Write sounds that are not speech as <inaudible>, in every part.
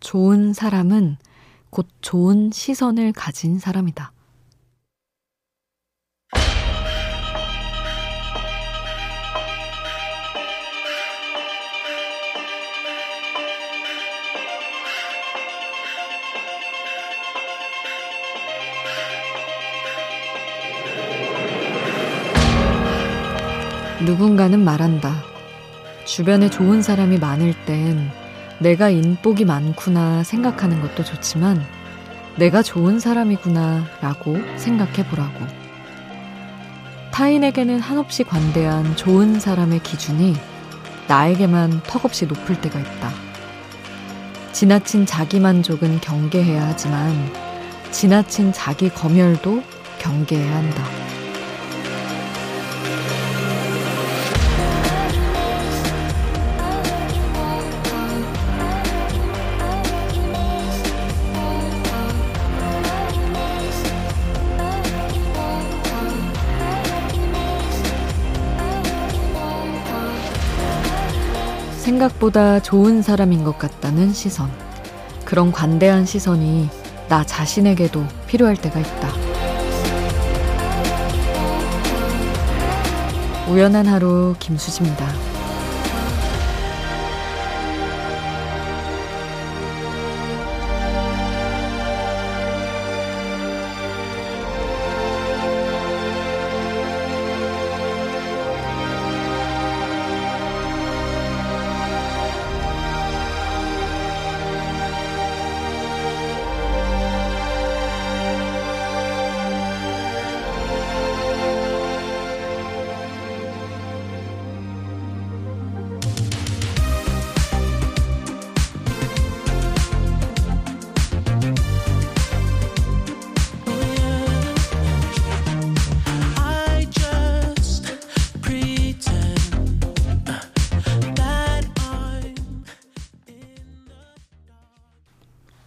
좋은 사람은 곧 좋은 시선을 가진 사람이다. 누군가는 말한다. 주변에 좋은 사람이 많을 땐 내가 인복이 많구나 생각하는 것도 좋지만 내가 좋은 사람이구나 라고 생각해 보라고. 타인에게는 한없이 관대한 좋은 사람의 기준이 나에게만 턱없이 높을 때가 있다. 지나친 자기 만족은 경계해야 하지만 지나친 자기 검열도 경계해야 한다. 생각보다 좋은 사람인 것 같다는 시선. 그런 관대한 시선이 나 자신에게도 필요할 때가 있다. 우연한 하루 김수지입니다.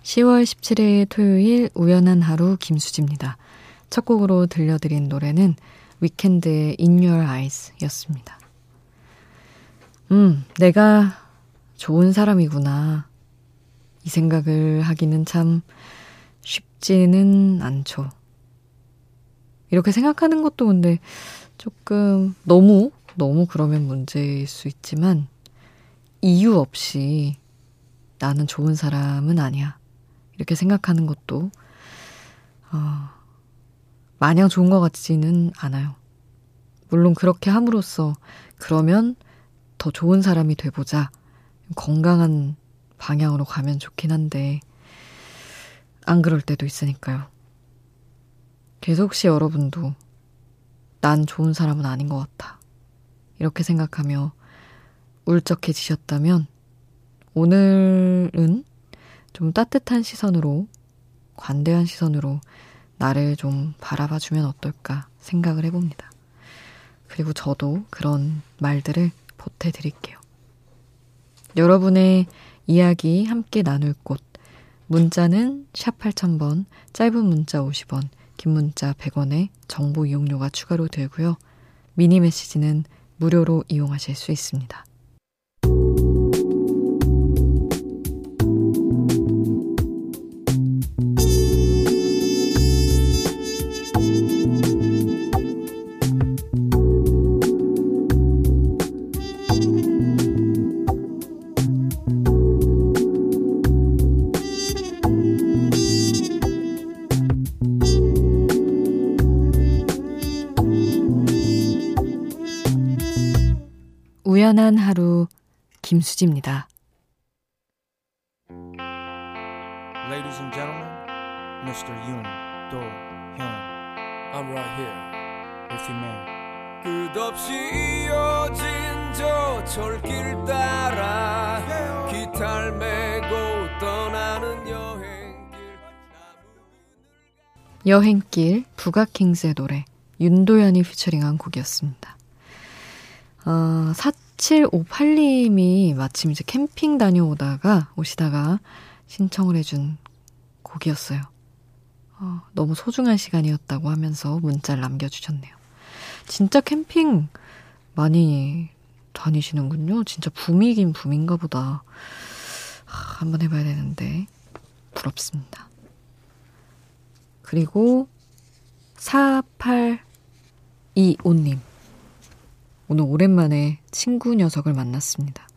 10월 17일 토요일 우연한 하루 김수지입니다. 첫 곡으로 들려드린 노래는 위켄드의 In Your Eyes 였습니다. 음, 내가 좋은 사람이구나. 이 생각을 하기는 참 쉽지는 않죠. 이렇게 생각하는 것도 근데 조금 너무, 너무 그러면 문제일 수 있지만 이유 없이 나는 좋은 사람은 아니야. 이렇게 생각하는 것도 어, 마냥 좋은 것 같지는 않아요. 물론 그렇게 함으로써 그러면 더 좋은 사람이 돼보자. 건강한 방향으로 가면 좋긴 한데 안 그럴 때도 있으니까요. 계속 혹시 여러분도 난 좋은 사람은 아닌 것 같아. 이렇게 생각하며 울적해지셨다면 오늘은 좀 따뜻한 시선으로, 관대한 시선으로 나를 좀 바라봐 주면 어떨까 생각을 해봅니다. 그리고 저도 그런 말들을 보태드릴게요. 여러분의 이야기 함께 나눌 곳. 문자는 샵 8000번, 짧은 문자 50원, 긴 문자 100원에 정보 이용료가 추가로 들고요. 미니 메시지는 무료로 이용하실 수 있습니다. 우연한 하루 김수지입니다. Ladies and gentlemen, Mr. Yoon Do Hyun. I'm right here with you, man. 끝없이 이어진 저 철길 따라 기타를 메고 떠나는 여행길 여행길 부각킹스의 노래 윤도현이 피처링한 곡이었습니다. 어, 4758님이 마침 이제 캠핑 다녀오다가 오시다가 신청을 해준 곡이었어요. 어, 너무 소중한 시간이었다고 하면서 문자를 남겨주셨네요. 진짜 캠핑 많이 다니시는군요. 진짜 붐이긴 붐인가 보다. 한번 해봐야 되는데 부럽습니다. 그리고 4825님. 오늘 오랜만에 친구 녀석을 만났습니다.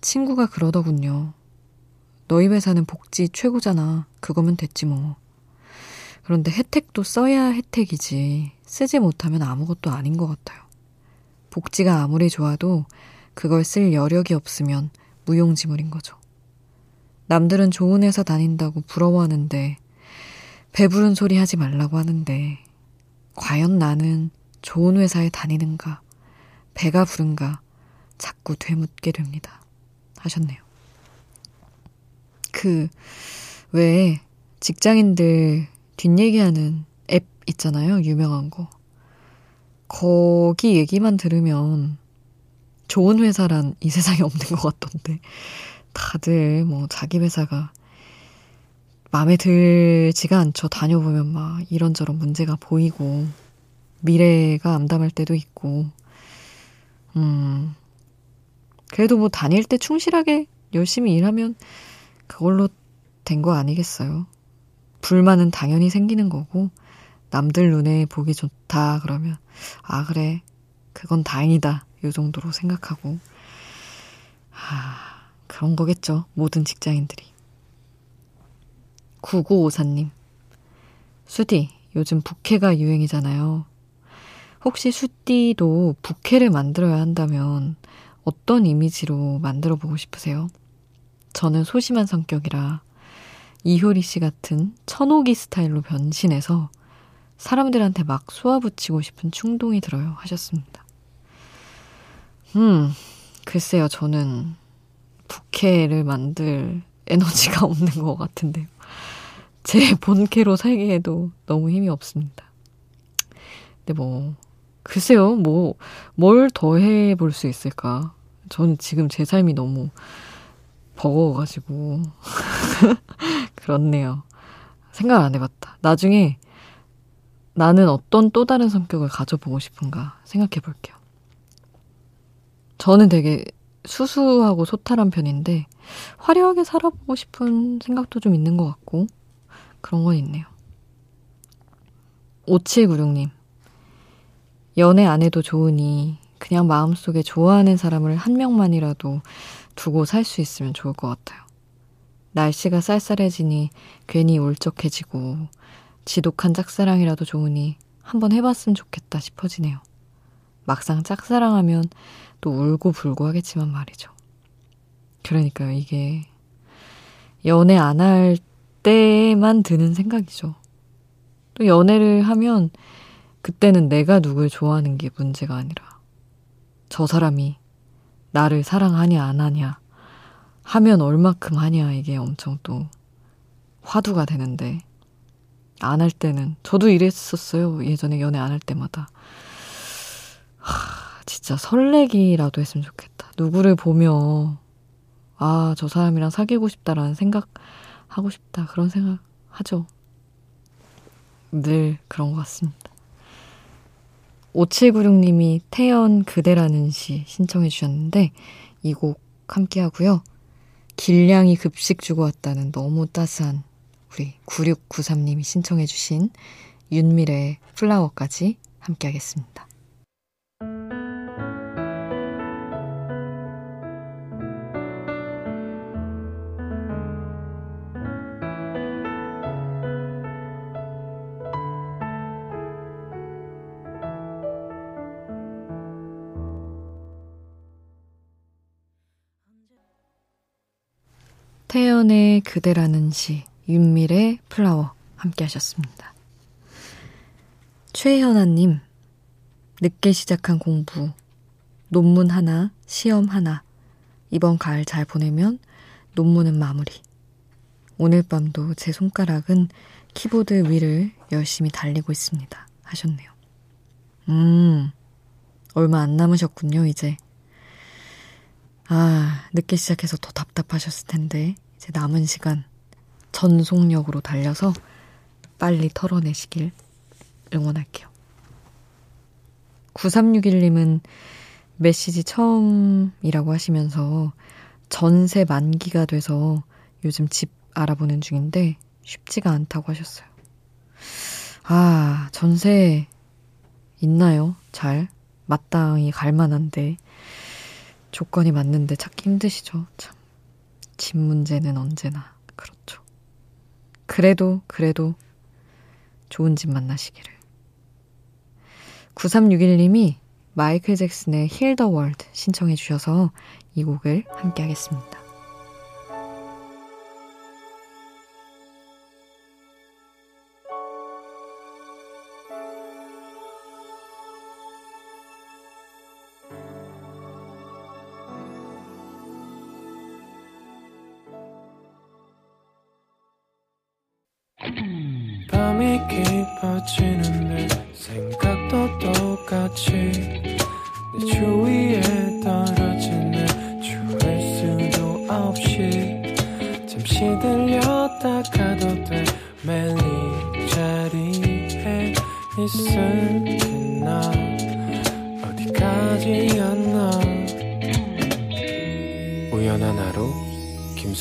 친구가 그러더군요. 너희 회사는 복지 최고잖아. 그거면 됐지 뭐. 그런데 혜택도 써야 혜택이지. 쓰지 못하면 아무것도 아닌 것 같아요. 복지가 아무리 좋아도 그걸 쓸 여력이 없으면 무용지물인 거죠. 남들은 좋은 회사 다닌다고 부러워하는데 배부른 소리 하지 말라고 하는데 과연 나는 좋은 회사에 다니는가 배가 부른가 자꾸 되묻게 됩니다. 하셨네요. 그, 왜 직장인들 뒷얘기하는 앱 있잖아요. 유명한 거. 거기 얘기만 들으면 좋은 회사란 이 세상에 없는 것 같던데. 다들 뭐 자기 회사가 마음에 들지가 않죠. 다녀보면 막 이런저런 문제가 보이고, 미래가 암담할 때도 있고, 음, 그래도 뭐 다닐 때 충실하게 열심히 일하면 그걸로 된 거 아니겠어요. 불만은 당연히 생기는 거고, 남들 눈에 보기 좋다 그러면, 아, 그래. 그건 다행이다. 요 정도로 생각하고, 아, 그런 거겠죠. 모든 직장인들이. 9954님. 수디, 요즘 부캐가 유행이잖아요. 혹시 수디도 부캐를 만들어야 한다면 어떤 이미지로 만들어 보고 싶으세요? 저는 소심한 성격이라 이효리 씨 같은 천옥이 스타일로 변신해서 사람들한테 막 쏘아붙이고 싶은 충동이 들어요. 하셨습니다. 음, 글쎄요. 저는 부캐를 만들 에너지가 <laughs> 없는 것 같은데요. 제 본캐로 살기에도 너무 힘이 없습니다. 근데 뭐, 글쎄요, 뭐, 뭘 더 해볼 수 있을까? 저는 지금 제 삶이 너무 버거워가지고. <laughs> 그렇네요. 생각 안 해봤다. 나중에 나는 어떤 또 다른 성격을 가져보고 싶은가 생각해 볼게요. 저는 되게 수수하고 소탈한 편인데 화려하게 살아보고 싶은 생각도 좀 있는 것 같고 그런 건 있네요. 5796님. 연애 안 해도 좋으니 그냥 마음속에 좋아하는 사람을 한 명만이라도 두고 살 수 있으면 좋을 것 같아요. 날씨가 쌀쌀해지니 괜히 울적해지고 지독한 짝사랑이라도 좋으니 한번 해봤으면 좋겠다 싶어지네요. 막상 짝사랑하면 또 울고 불고 하겠지만 말이죠. 그러니까요, 이게 연애 안 할 때만 드는 생각이죠. 또 연애를 하면 그때는 내가 누굴 좋아하는 게 문제가 아니라 저 사람이 나를 사랑하냐 안 하냐 하면 얼마큼 하냐 이게 엄청 또 화두가 되는데 안 할 때는 저도 이랬었어요. 예전에 연애 안 할 때마다. 하, 진짜 설레기라도 했으면 좋겠다. 누구를 보며 아 저 사람이랑 사귀고 싶다라는 생각 하고 싶다. 그런 생각 하죠. 늘 그런 것 같습니다 5796님이 태연 그대라는 시 신청해 주셨는데 이 곡 함께 하고요. 길냥이 급식 주고 왔다는 너무 따스한 우리 9693님이 신청해 주신 윤미래의 플라워까지 함께 하겠습니다. 태연의 그대라는 시, 윤밀의 플라워 함께 하셨습니다. 최현아님, 늦게 시작한 공부, 논문 하나, 시험 하나, 이번 가을 잘 보내면 논문은 마무리. 오늘 밤도 제 손가락은 키보드 위를 열심히 달리고 있습니다. 하셨네요. 음, 얼마 안 남으셨군요, 이제. 아, 늦게 시작해서 더 답답하셨을 텐데. 제 남은 시간 전속력으로 달려서 빨리 털어내시길 응원할게요. 9361님은 메시지 처음이라고 하시면서 전세 만기가 돼서 요즘 집 알아보는 중인데 쉽지가 않다고 하셨어요. 아, 전세 있나요? 잘? 마땅히 갈 만한데. 조건이 맞는데 찾기 힘드시죠? 참. 집 문제는 언제나 그렇죠. 그래도, 그래도 좋은 집 만나시기를. 9361님이 마이클 잭슨의 Heal the World 신청해 주셔서 이 곡을 함께 하겠습니다.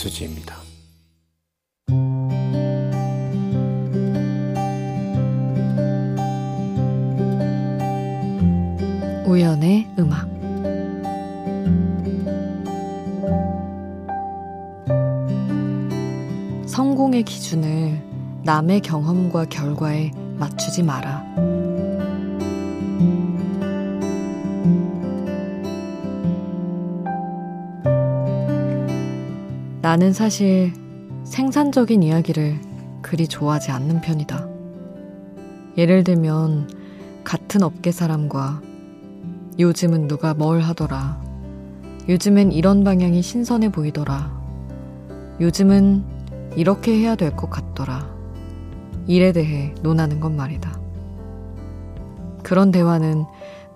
김수지입니다 우연의 음악 성공의 기준을 남의 경험과 결과에 맞추지 마라. 나는 사실 생산적인 이야기를 그리 좋아하지 않는 편이다. 예를 들면, 같은 업계 사람과 요즘은 누가 뭘 하더라. 요즘엔 이런 방향이 신선해 보이더라. 요즘은 이렇게 해야 될 것 같더라. 일에 대해 논하는 건 말이다. 그런 대화는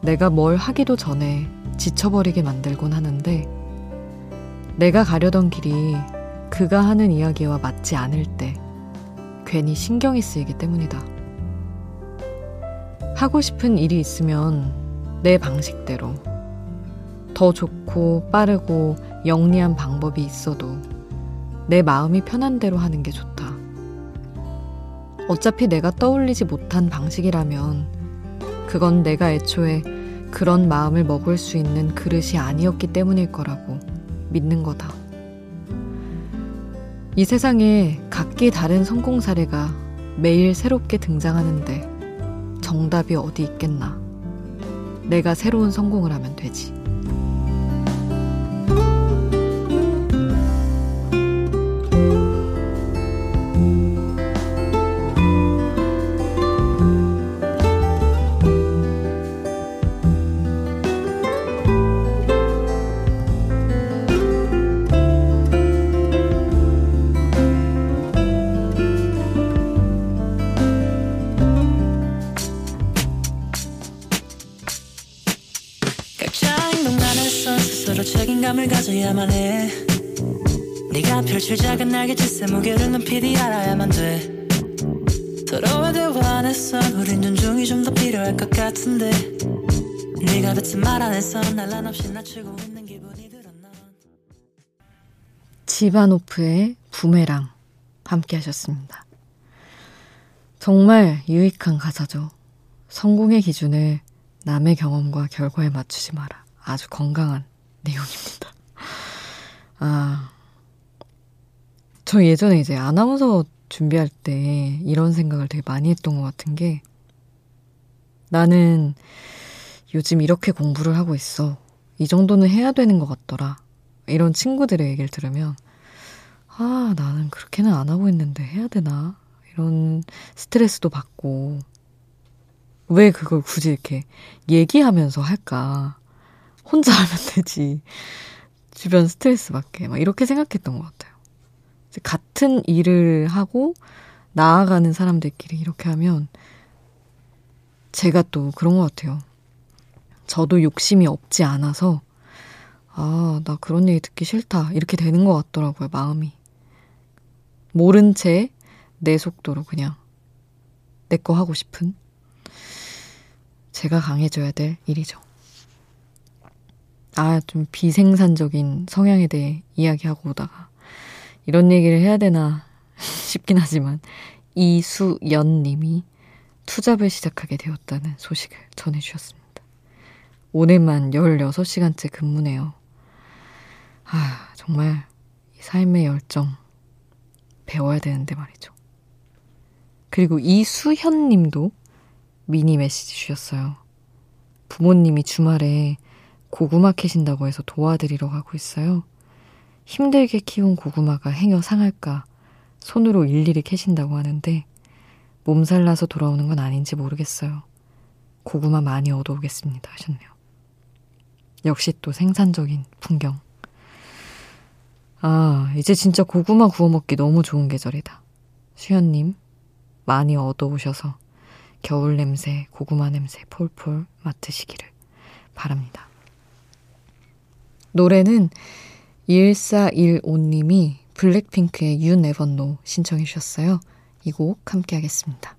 내가 뭘 하기도 전에 지쳐버리게 만들곤 하는데, 내가 가려던 길이 그가 하는 이야기와 맞지 않을 때 괜히 신경이 쓰이기 때문이다. 하고 싶은 일이 있으면 내 방식대로 더 좋고 빠르고 영리한 방법이 있어도 내 마음이 편한 대로 하는 게 좋다. 어차피 내가 떠올리지 못한 방식이라면 그건 내가 애초에 그런 마음을 먹을 수 있는 그릇이 아니었기 때문일 거라고 믿는 거다. 이 세상에 각기 다른 성공 사례가 매일 새롭게 등장하는데 정답이 어디 있겠나. 내가 새로운 성공을 하면 되지. 날개짓의 무게를 높이 알아야만 돼. 서로의 대화 안에서 우린 존중이 좀 더 필요할 것 같은데. 네가 뱉은 말 안에서 날란 없이 낮추고 있는 기분이 넌 지바노프의 부메랑 함께 하셨습니다. 정말 유익한 가사죠. 성공의 기준을 남의 경험과 결과에 맞추지 마라. 아주 건강한 내용입니다. 아, 저 예전에 이제 아나운서 준비할 때 이런 생각을 되게 많이 했던 것 같은 게 나는 요즘 이렇게 공부를 하고 있어. 이 정도는 해야 되는 것 같더라. 이런 친구들의 얘기를 들으면 아, 나는 그렇게는 안 하고 있는데 해야 되나? 이런 스트레스도 받고 왜 그걸 굳이 이렇게 얘기하면서 할까? 혼자 하면 되지. 주변 스트레스 받게. 막 이렇게 생각했던 것 같아요. 같은 일을 하고 나아가는 사람들끼리 이렇게 하면 제가 또 그런 것 같아요. 저도 욕심이 없지 않아서 아, 나 그런 얘기 듣기 싫다. 이렇게 되는 것 같더라고요, 마음이. 모른 채 내 속도로 그냥 내 거 하고 싶은 제가 강해져야 될 일이죠. 아, 좀 비생산적인 성향에 대해 이야기하고 오다가 이런 얘기를 해야 되나 싶긴 하지만 이수연 님이 투잡을 시작하게 되었다는 소식을 전해주셨습니다. 오늘만 16시간째 근무네요. 아, 정말 삶의 열정 배워야 되는데 말이죠. 그리고 이수현 님도 미니 메시지 주셨어요. 부모님이 주말에 고구마 캐신다고 해서 도와드리러 가고 있어요. 힘들게 키운 고구마가 행여 상할까 손으로 일일이 캐신다고 하는데 몸살 나서 돌아오는 건 아닌지 모르겠어요. 고구마 많이 얻어오겠습니다 하셨네요. 역시 또 생산적인 풍경. 아, 이제 진짜 고구마 구워 먹기 너무 좋은 계절이다. 수현님, 많이 얻어오셔서 겨울 냄새, 고구마 냄새 폴폴 맡으시기를 바랍니다. 노래는 1415님이 블랙핑크의 You Never Know 신청해 주셨어요. 이 곡 함께 하겠습니다.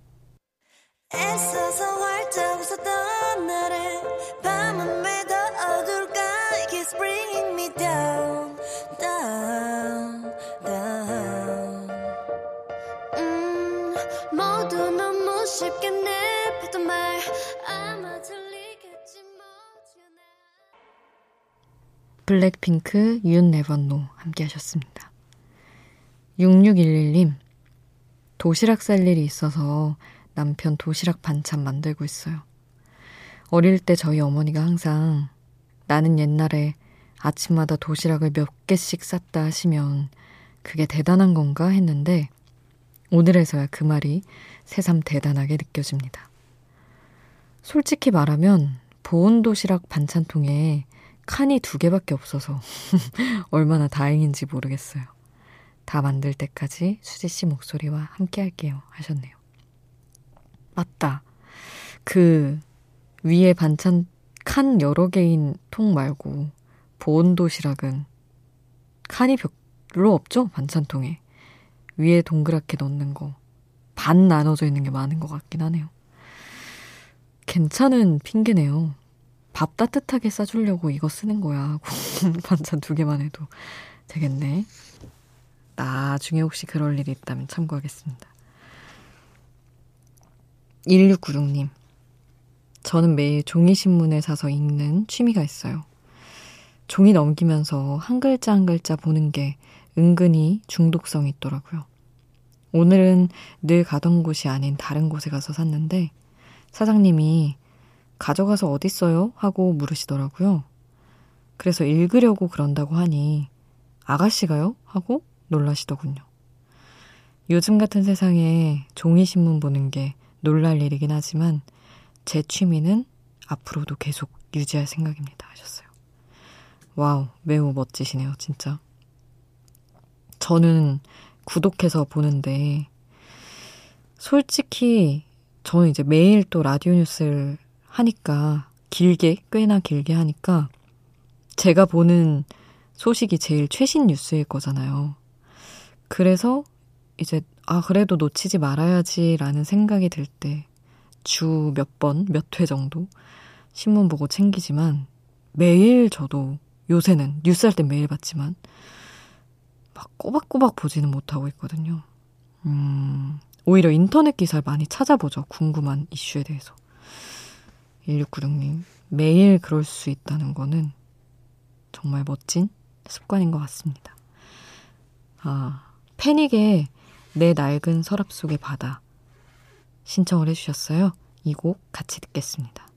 블랙핑크 Never Know 함께 하셨습니다. 6611님 도시락 쌀 일이 있어서 남편 도시락 반찬 만들고 있어요. 어릴 때 저희 어머니가 항상 나는 옛날에 아침마다 도시락을 몇 개씩 쌌다 하시면 그게 대단한 건가 했는데 오늘에서야 그 말이 새삼 대단하게 느껴집니다. 솔직히 말하면 보온 도시락 반찬통에 칸이 두 개밖에 없어서 <laughs> 얼마나 다행인지 모르겠어요. 다 만들 때까지 수지 씨 목소리와 함께 할게요. 하셨네요. 맞다. 그 위에 반찬 칸 여러 개인 통 말고 보온 도시락은 칸이 별로 없죠? 반찬통에. 위에 동그랗게 넣는 거. 반 나눠져 있는 게 많은 것 같긴 하네요. 괜찮은 핑계네요. 밥 따뜻하게 싸주려고 이거 쓰는 거야. <laughs> 반찬 두 개만 해도 되겠네. 나중에 혹시 그럴 일이 있다면 참고하겠습니다. 1696님. 저는 매일 종이신문을 사서 읽는 취미가 있어요. 종이 넘기면서 한 글자 한 글자 보는 게 은근히 중독성이 있더라고요. 오늘은 늘 가던 곳이 아닌 다른 곳에 가서 샀는데 사장님이 가져가서 어딨어요? 하고 물으시더라고요. 그래서 읽으려고 그런다고 하니 아가씨가요? 하고 놀라시더군요. 요즘 같은 세상에 종이신문 보는 게 놀랄 일이긴 하지만 제 취미는 앞으로도 계속 유지할 생각입니다. 하셨어요. 와우, 매우 멋지시네요, 진짜. 저는 구독해서 보는데, 솔직히 저는 이제 매일 또 라디오 뉴스를 하니까 길게 꽤나 길게 하니까 제가 보는 소식이 제일 최신 뉴스일 거잖아요. 그래서 이제 아 그래도 놓치지 말아야지라는 생각이 들 때 주 몇 번, 몇 회 정도 신문 보고 챙기지만 매일 저도 요새는 뉴스 할 때 매일 봤지만 막 꼬박꼬박 보지는 못하고 있거든요. 음, 오히려 인터넷 기사를 많이 찾아보죠. 궁금한 이슈에 대해서. 1696님, 매일 그럴 수 있다는 거는 정말 멋진 습관인 것 같습니다. 아, 패닉의 내 낡은 서랍 속의 바다 신청을 해주셨어요. 이 곡 같이 듣겠습니다.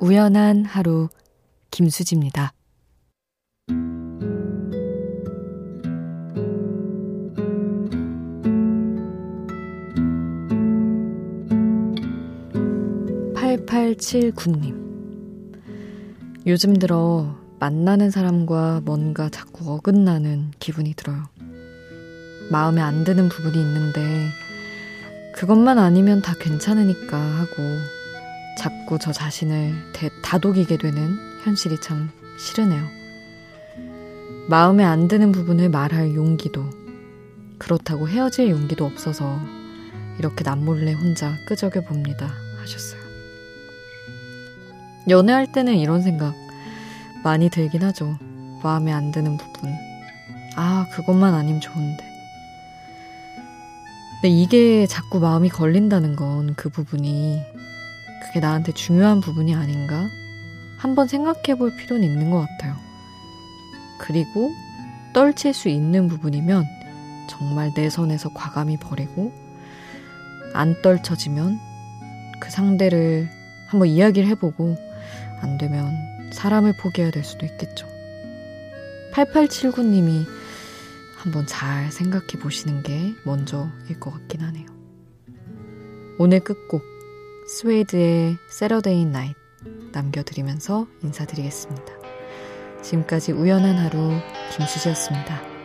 우연한 하루 김수지입니다. 8879님. 요즘 들어 만나는 사람과 뭔가 자꾸 어긋나는 기분이 들어요. 마음에 안 드는 부분이 있는데 그것만 아니면 다 괜찮으니까 하고 자꾸 저 자신을 다독이게 되는 현실이 참 싫으네요. 마음에 안 드는 부분을 말할 용기도 그렇다고 헤어질 용기도 없어서 이렇게 남몰래 혼자 끄적여 봅니다 하셨어요. 연애할 때는 이런 생각 많이 들긴 하죠. 마음에 안 드는 부분. 아, 그것만 아니면 좋은데. 근데 이게 자꾸 마음이 걸린다는 건 그 부분이 그게 나한테 중요한 부분이 아닌가? 한번 생각해 볼 필요는 있는 것 같아요. 그리고 떨칠 수 있는 부분이면 정말 내 선에서 과감히 버리고 안 떨쳐지면 그 상대를 한번 이야기를 해보고 안 되면 사람을 포기해야 될 수도 있겠죠. 8879님이 한번 잘 생각해 보시는 게 먼저일 것 같긴 하네요. 오늘 끝곡 스웨이드의 Saturday Night 남겨드리면서 인사드리겠습니다. 지금까지 우연한 하루 김수지였습니다.